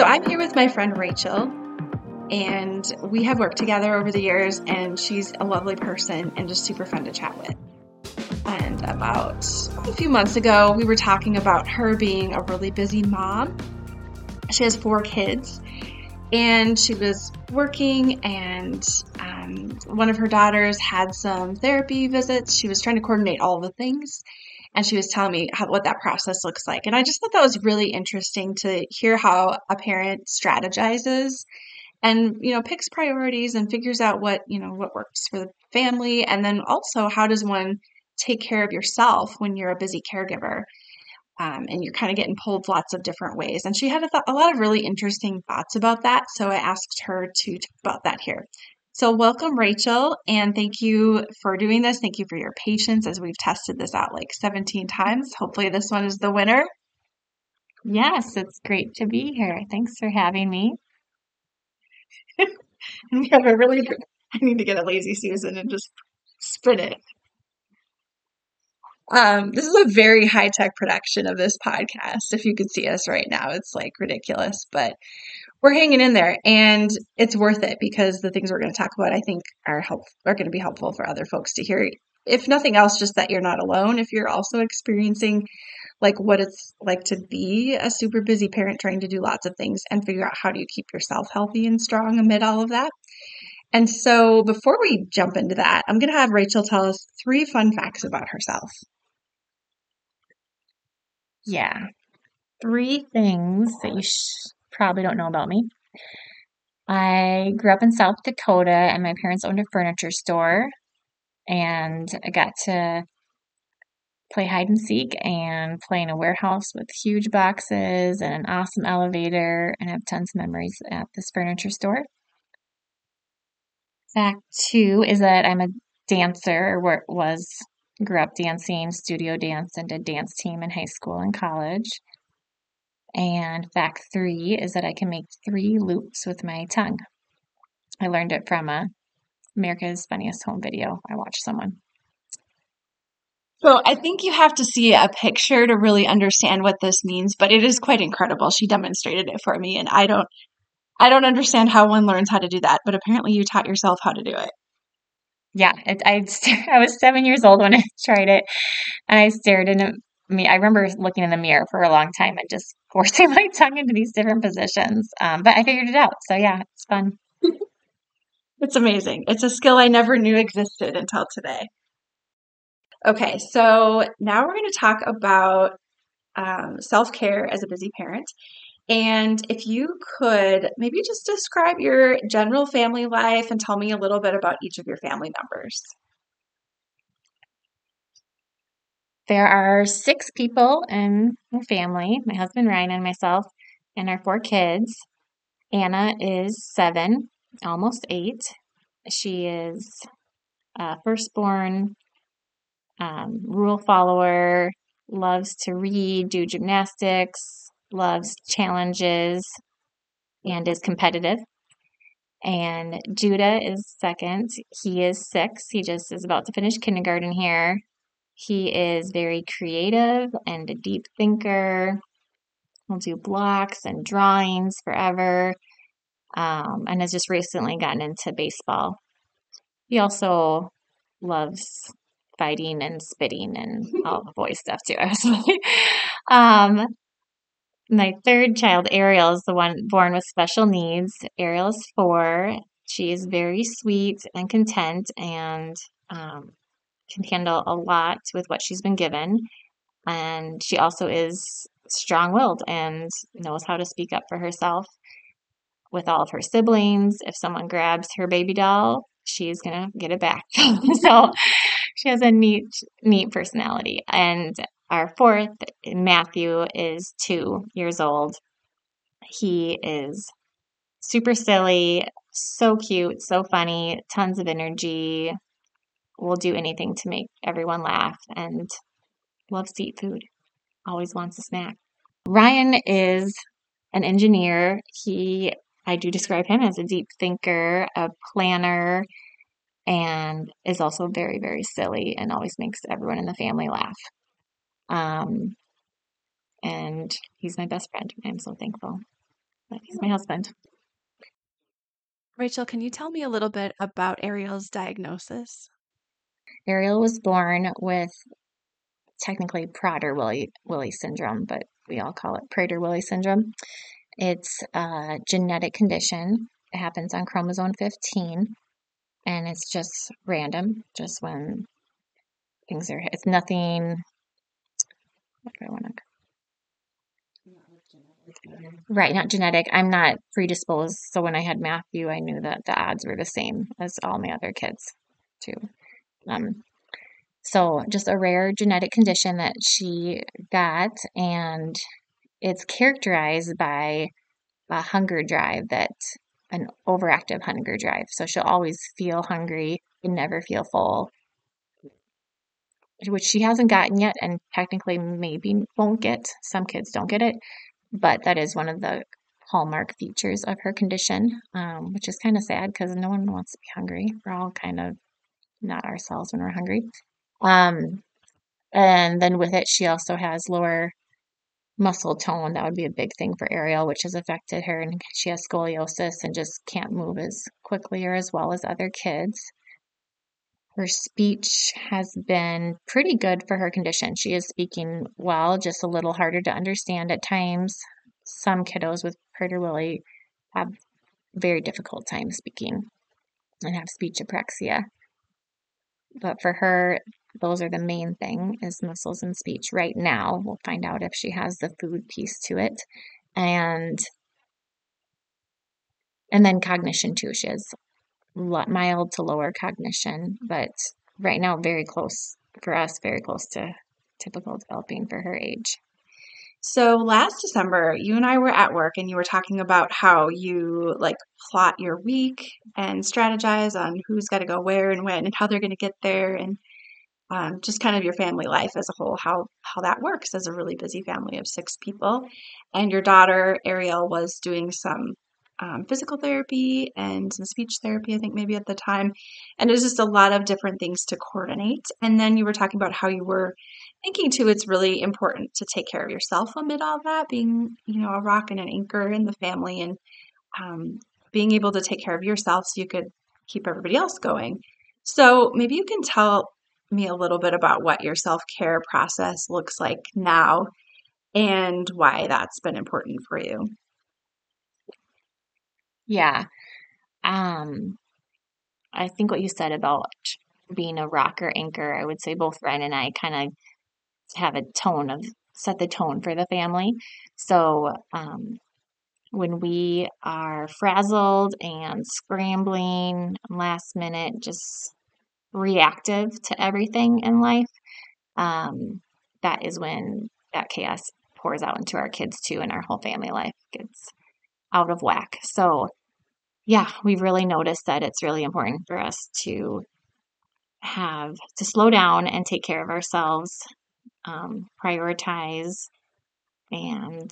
So I'm here with my friend Rachel, and we have worked together over the years, and she's a lovely person and just super fun to chat with. And about a few months ago, we were talking about her being a really busy mom. She has four kids, and she was working, and um, one of her daughters had some therapy visits. She was trying to coordinate all the things and she was telling me how, what that process looks like. And I just thought that was really interesting to hear how a parent strategizes and you know picks priorities and figures out what you know what works for the family. And then also how does one take care of yourself when you're a busy caregiver? Um, and you're kind of getting pulled lots of different ways. And she had a, th- a lot of really interesting thoughts about that. So i asked her to talk about that here so, welcome, Rachel, and thank you for doing this. Thank you for your patience as we've tested this out like 17 times. Hopefully, this one is the winner. Yes, it's great to be here. Thanks for having me. we have a really, I need to get a lazy Susan and just spin it. Um, this is a very high tech production of this podcast. If you could see us right now, it's like ridiculous, but we're hanging in there and it's worth it because the things we're going to talk about, I think, are help are going to be helpful for other folks to hear. If nothing else, just that you're not alone. If you're also experiencing like what it's like to be a super busy parent trying to do lots of things and figure out how do you keep yourself healthy and strong amid all of that. And so before we jump into that, I'm going to have Rachel tell us three fun facts about herself. Yeah. Three things that you sh- probably don't know about me. I grew up in South Dakota and my parents owned a furniture store. And I got to play hide and seek and play in a warehouse with huge boxes and an awesome elevator and have tons of memories at this furniture store. Fact two is that I'm a dancer or was grew up dancing, studio dance, and did dance team in high school and college. And fact three is that I can make three loops with my tongue. I learned it from a America's Funniest Home video. I watched someone. So I think you have to see a picture to really understand what this means, but it is quite incredible. She demonstrated it for me and I don't I don't understand how one learns how to do that, but apparently you taught yourself how to do it yeah, it, I I was seven years old when I tried it, and I stared in me. I remember looking in the mirror for a long time and just forcing my tongue into these different positions. Um, but I figured it out. So yeah, it's fun. it's amazing. It's a skill I never knew existed until today. Okay, so now we're going to talk about um, self care as a busy parent. And if you could maybe just describe your general family life and tell me a little bit about each of your family members. There are six people in my family my husband Ryan and myself, and our four kids. Anna is seven, almost eight. She is a firstborn, um, rule follower, loves to read, do gymnastics, loves challenges and is competitive. And Judah is second. He is six. He just is about to finish kindergarten here. He is very creative and a deep thinker. He'll do blocks and drawings forever. Um, and has just recently gotten into baseball. He also loves fighting and spitting and all the boy stuff too. um, my third child, Ariel, is the one born with special needs. Ariel is four. She is very sweet and content and um, can handle a lot with what she's been given. And she also is strong willed and knows how to speak up for herself with all of her siblings. If someone grabs her baby doll, she's going to get it back. so she has a neat, neat personality. And our fourth, Matthew, is two years old. He is super silly, so cute, so funny, tons of energy, will do anything to make everyone laugh, and loves to eat food. Always wants a snack. Ryan is an engineer. He I do describe him as a deep thinker, a planner, and is also very, very silly and always makes everyone in the family laugh. Um, and he's my best friend. I'm so thankful. But he's my husband. Rachel, can you tell me a little bit about Ariel's diagnosis? Ariel was born with technically Prader-Willi Willi syndrome, but we all call it Prader-Willi syndrome. It's a genetic condition. It happens on chromosome 15, and it's just random, just when things are. It's nothing. What do I want to? Right, not genetic. I'm not predisposed. So when I had Matthew, I knew that the odds were the same as all my other kids, too. Um, so just a rare genetic condition that she got, and it's characterized by a hunger drive that an overactive hunger drive. So she'll always feel hungry and never feel full, which she hasn't gotten yet, and technically maybe won't get. Some kids don't get it, but that is one of the hallmark features of her condition, um, which is kind of sad because no one wants to be hungry. We're all kind of not ourselves when we're hungry. Um, and then with it, she also has lower muscle tone. That would be a big thing for Ariel, which has affected her. And she has scoliosis and just can't move as quickly or as well as other kids. Her speech has been pretty good for her condition. She is speaking well, just a little harder to understand at times. Some kiddos with Prader-Willi have very difficult time speaking and have speech apraxia. But for her, those are the main thing is muscles and speech right now. We'll find out if she has the food piece to it. And and then cognition too. She has mild to lower cognition, but right now very close for us, very close to typical developing for her age. So last December, you and I were at work and you were talking about how you like plot your week and strategize on who's got to go where and when and how they're going to get there and um, just kind of your family life as a whole, how how that works as a really busy family of six people. And your daughter Ariel was doing some um, physical therapy and some speech therapy, I think maybe at the time, and it was just a lot of different things to coordinate. And then you were talking about how you were thinking too, it's really important to take care of yourself amid all that, being you know a rock and an anchor in the family, and um, being able to take care of yourself so you could keep everybody else going. So maybe you can tell me a little bit about what your self care process looks like now and why that's been important for you. Yeah. Um, I think what you said about being a rock or anchor, I would say both Ryan and I kind of have a tone of set the tone for the family. So, um, when we are frazzled and scrambling last minute, just reactive to everything in life, um, that is when that chaos pours out into our kids too, and our whole family life gets out of whack. So, yeah, we've really noticed that it's really important for us to have to slow down and take care of ourselves, um, prioritize, and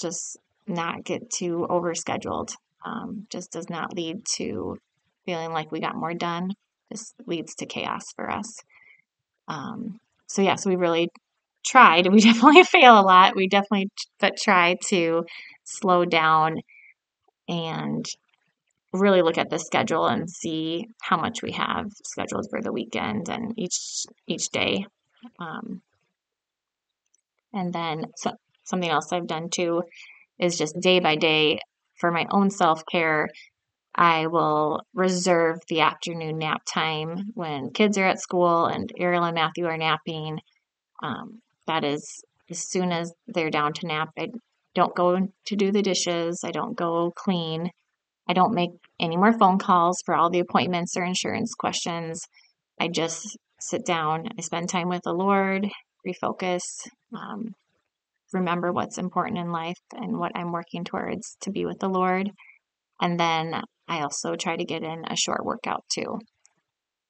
just not get too overscheduled. Um, just does not lead to feeling like we got more done this leads to chaos for us. Um, so yeah, so we really tried. We definitely fail a lot. We definitely but try to slow down and really look at the schedule and see how much we have scheduled for the weekend and each each day. Um, and then so, something else I've done too is just day by day for my own self care I will reserve the afternoon nap time when kids are at school and Ariel and Matthew are napping. Um, that is as soon as they're down to nap. I don't go to do the dishes. I don't go clean. I don't make any more phone calls for all the appointments or insurance questions. I just sit down. I spend time with the Lord, refocus, um, remember what's important in life and what I'm working towards to be with the Lord. And then I also try to get in a short workout too.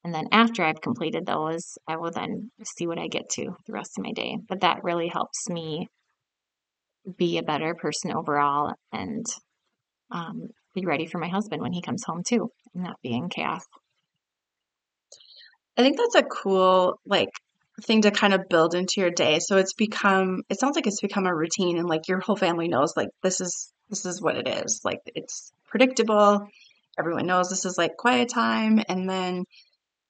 And then after I've completed those, I will then see what I get to the rest of my day. But that really helps me be a better person overall and um, be ready for my husband when he comes home too, and not be in chaos. I think that's a cool like thing to kind of build into your day. So it's become it sounds like it's become a routine and like your whole family knows like this is this is what it is. Like it's predictable. Everyone knows this is like quiet time. And then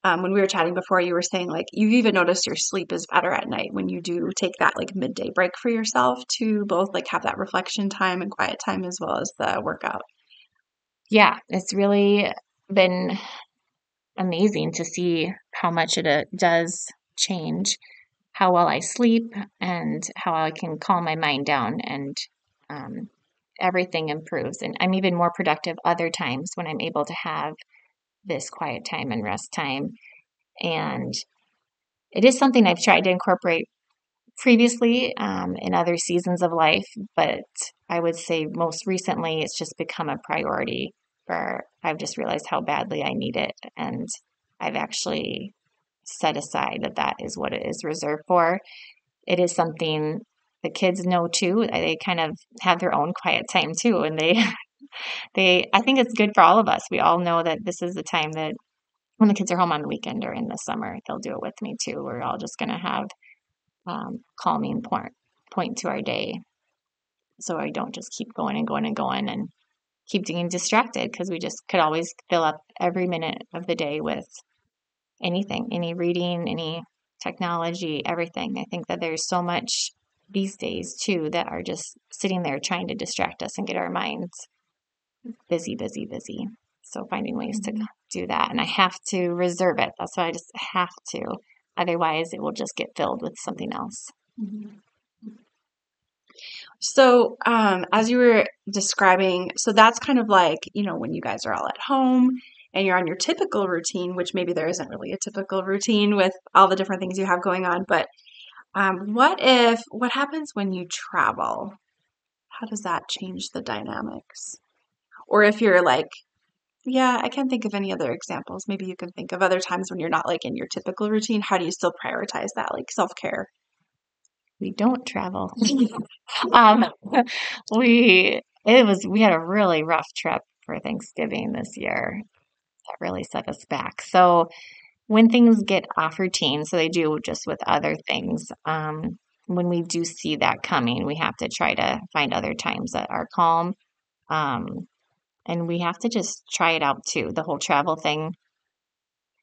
um, when we were chatting before, you were saying like you've even noticed your sleep is better at night when you do take that like midday break for yourself to both like have that reflection time and quiet time as well as the workout. Yeah, it's really been amazing to see how much it uh, does change how well I sleep and how I can calm my mind down and um, everything improves. And I'm even more productive other times when I'm able to have this quiet time and rest time. And it is something I've tried to incorporate previously um, in other seasons of life, but I would say most recently it's just become a priority where I've just realized how badly I need it. And I've actually set aside that that is what it is reserved for. It is something the kids know too. They kind of have their own quiet time too, and they they I think it's good for all of us. We all know that this is the time that when the kids are home on the weekend or in the summer, they'll do it with me too. We're all just going to have um, calming point point to our day, so I don't just keep going and going and going and keep getting distracted because we just could always fill up every minute of the day with anything, any reading, any technology, everything. I think that there's so much these days too that are just sitting there trying to distract us and get our minds busy, busy, busy. So finding ways mm-hmm. to do that. And I have to reserve it. That's why I just have to. Otherwise, it will just get filled with something else. Mm-hmm. So, um, as you were describing, so that's kind of like, you know, when you guys are all at home and you're on your typical routine, which maybe there isn't really a typical routine with all the different things you have going on, but um, what if, what happens when you travel? How does that change the dynamics? Or if you're like, yeah, I can't think of any other examples. Maybe you can think of other times when you're not like in your typical routine. How do you still prioritize that, like self care? We don't travel. um, we it was we had a really rough trip for Thanksgiving this year. That really set us back. So when things get off routine, so they do just with other things, um, when we do see that coming, we have to try to find other times that are calm. Um, and we have to just try it out too. The whole travel thing.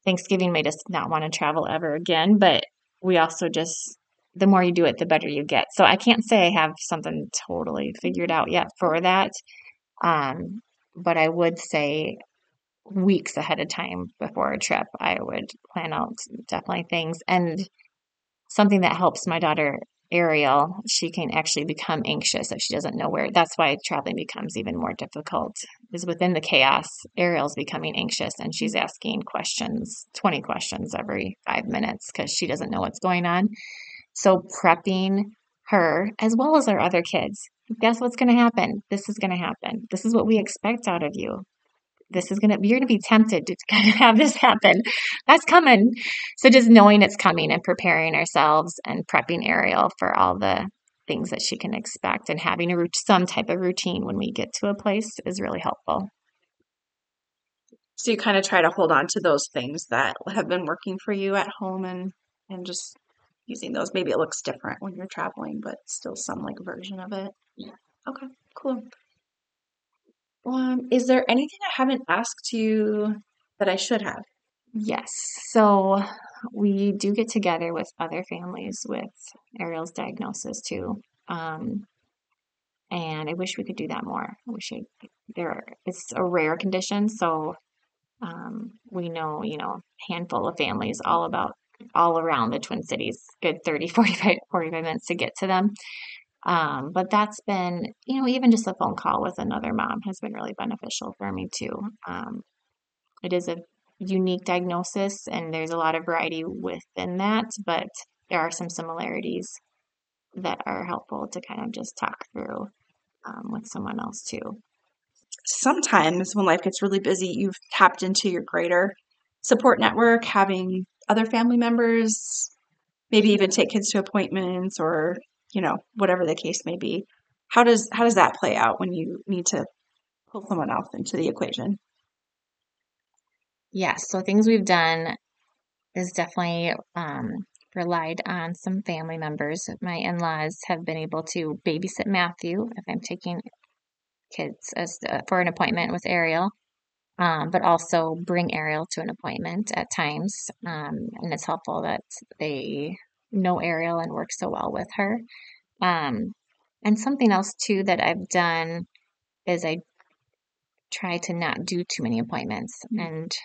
Thanksgiving made us not want to travel ever again, but we also just, the more you do it, the better you get. So I can't say I have something totally figured out yet for that. Um, but I would say weeks ahead of time before a trip, I would plan out definitely things. And something that helps my daughter Ariel, she can actually become anxious if she doesn't know where. That's why traveling becomes even more difficult. Is within the chaos, Ariel's becoming anxious and she's asking questions, 20 questions every five minutes because she doesn't know what's going on. So prepping her as well as our other kids. Guess what's going to happen? This is going to happen. This is what we expect out of you this is gonna you're gonna be tempted to kind of have this happen. That's coming. So just knowing it's coming and preparing ourselves and prepping Ariel for all the things that she can expect and having a some type of routine when we get to a place is really helpful. So you kind of try to hold on to those things that have been working for you at home and and just using those. Maybe it looks different when you're traveling, but still some like version of it. Yeah. Okay, cool. Um, is there anything I haven't asked you that I should have? Yes. So we do get together with other families with Ariel's diagnosis too. Um, and I wish we could do that more. I wish I, there it's a rare condition, so um, we know you know a handful of families all about all around the Twin Cities, good 30, 45, 45 minutes to get to them. Um, but that's been, you know, even just a phone call with another mom has been really beneficial for me too. Um, it is a unique diagnosis and there's a lot of variety within that, but there are some similarities that are helpful to kind of just talk through um, with someone else too. Sometimes when life gets really busy, you've tapped into your greater support network, having other family members, maybe even take kids to appointments or you know, whatever the case may be. How does how does that play out when you need to pull someone else into the equation? Yes, so things we've done is definitely um, relied on some family members. My in laws have been able to babysit Matthew if I'm taking kids as uh, for an appointment with Ariel, um, but also bring Ariel to an appointment at times. Um, and it's helpful that they know Ariel and work so well with her. Um, and something else too that I've done is I try to not do too many appointments. And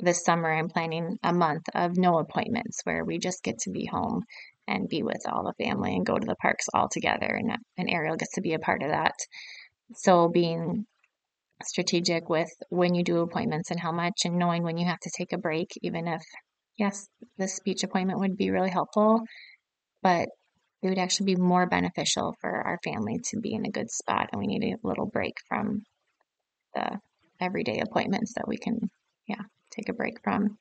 this summer, I'm planning a month of no appointments where we just get to be home and be with all the family and go to the parks all together. And, and Ariel gets to be a part of that. So being strategic with when you do appointments and how much, and knowing when you have to take a break, even if, yes, the speech appointment would be really helpful, but it would actually be more beneficial for our family to be in a good spot and we need a little break from the everyday appointments that we can yeah take a break from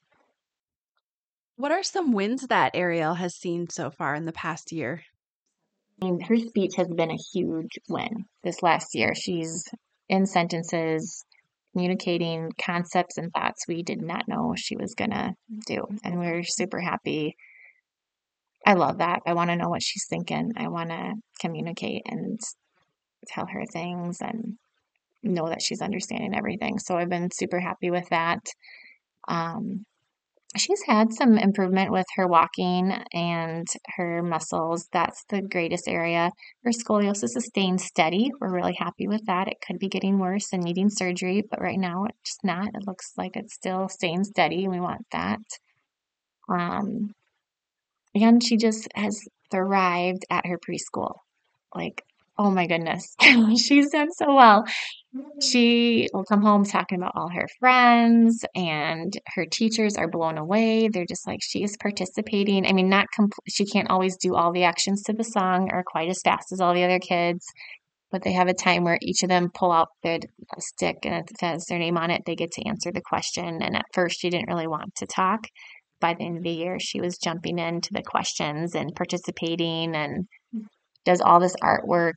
what are some wins that ariel has seen so far in the past year I mean, her speech has been a huge win this last year. She's in sentences, communicating concepts and thoughts we did not know she was going to do. And we're super happy I love that. I want to know what she's thinking. I want to communicate and tell her things and know that she's understanding everything. So I've been super happy with that. Um, she's had some improvement with her walking and her muscles. That's the greatest area. Her scoliosis is staying steady. We're really happy with that. It could be getting worse and needing surgery, but right now it's not. It looks like it's still staying steady, and we want that. Um, and she just has thrived at her preschool. Like, oh my goodness, she's done so well. She will come home talking about all her friends, and her teachers are blown away. They're just like, she is participating. I mean, not compl- she can't always do all the actions to the song or quite as fast as all the other kids, but they have a time where each of them pull out their stick and it says their name on it. They get to answer the question. And at first, she didn't really want to talk by the end of the year, she was jumping into the questions and participating and does all this artwork.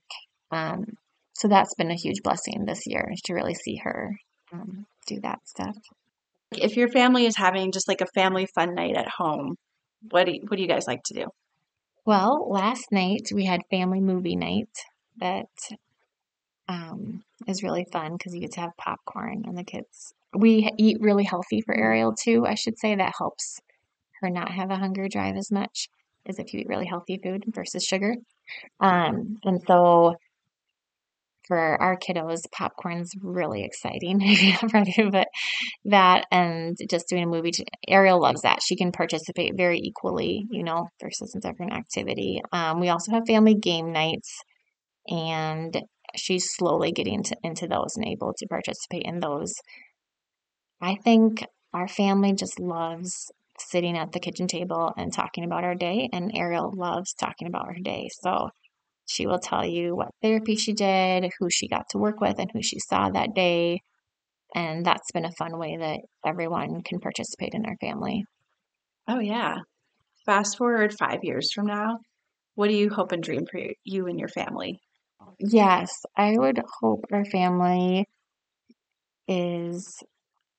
Um, so that's been a huge blessing this year to really see her um, do that stuff. If your family is having just like a family fun night at home, what do you, what do you guys like to do? Well, last night we had family movie night that um, is really fun because you get to have popcorn and the kids. We eat really healthy for Ariel too. I should say that helps her not have a hunger drive as much as if you eat really healthy food versus sugar. Um, and so for our kiddos, popcorn's really exciting. But that and just doing a movie. To, Ariel loves that. She can participate very equally, you know, versus a different activity. Um, we also have family game nights, and she's slowly getting to, into those and able to participate in those. I think our family just loves sitting at the kitchen table and talking about our day. And Ariel loves talking about her day. So she will tell you what therapy she did, who she got to work with, and who she saw that day. And that's been a fun way that everyone can participate in our family. Oh, yeah. Fast forward five years from now, what do you hope and dream for you and your family? Yes, I would hope our family is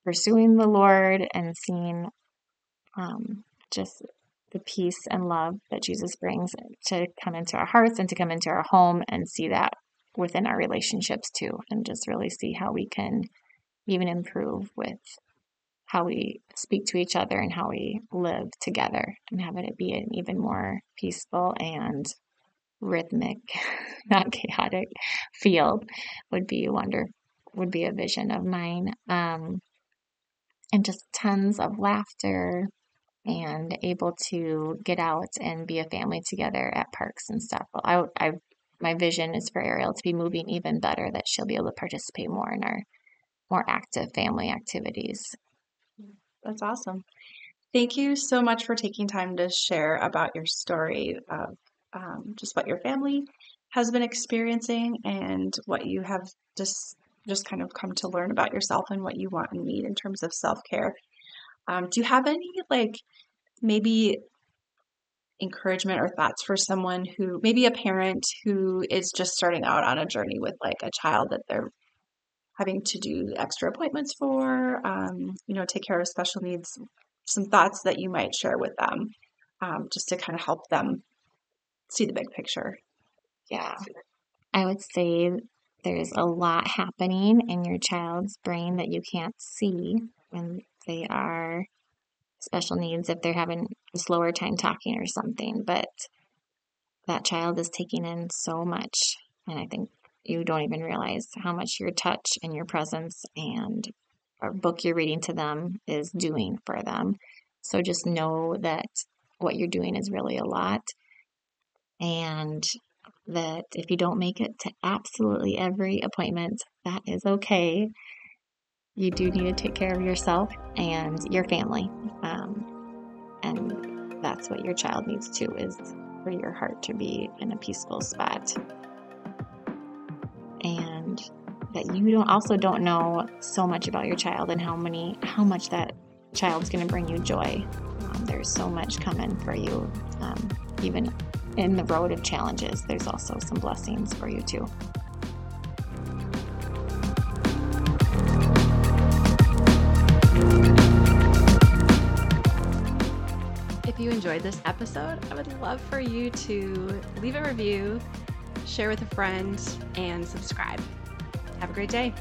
pursuing the Lord and seeing um, just the peace and love that Jesus brings to come into our hearts and to come into our home and see that within our relationships too, and just really see how we can even improve with how we speak to each other and how we live together and having it be an even more peaceful and rhythmic, not chaotic field would be wonder, would be a vision of mine. Um, and just tons of laughter, and able to get out and be a family together at parks and stuff. I, I, my vision is for Ariel to be moving even better, that she'll be able to participate more in our more active family activities. That's awesome. Thank you so much for taking time to share about your story of um, just what your family has been experiencing and what you have just just kind of come to learn about yourself and what you want and need in terms of self care. Um, do you have any like maybe encouragement or thoughts for someone who maybe a parent who is just starting out on a journey with like a child that they're having to do extra appointments for, um, you know, take care of special needs, some thoughts that you might share with them um, just to kind of help them see the big picture. Yeah. I would say there's a lot happening in your child's brain that you can't see when they are special needs if they're having a slower time talking or something but that child is taking in so much and i think you don't even realize how much your touch and your presence and a book you're reading to them is doing for them so just know that what you're doing is really a lot and that if you don't make it to absolutely every appointment, that is okay. You do need to take care of yourself and your family. Um, and that's what your child needs too, is for your heart to be in a peaceful spot. And that you don't also don't know so much about your child and how many how much that child's going to bring you joy. Um, there's so much coming for you, um, even in the road of challenges, there's also some blessings for you too. Enjoyed this episode, I would love for you to leave a review, share with a friend, and subscribe. Have a great day.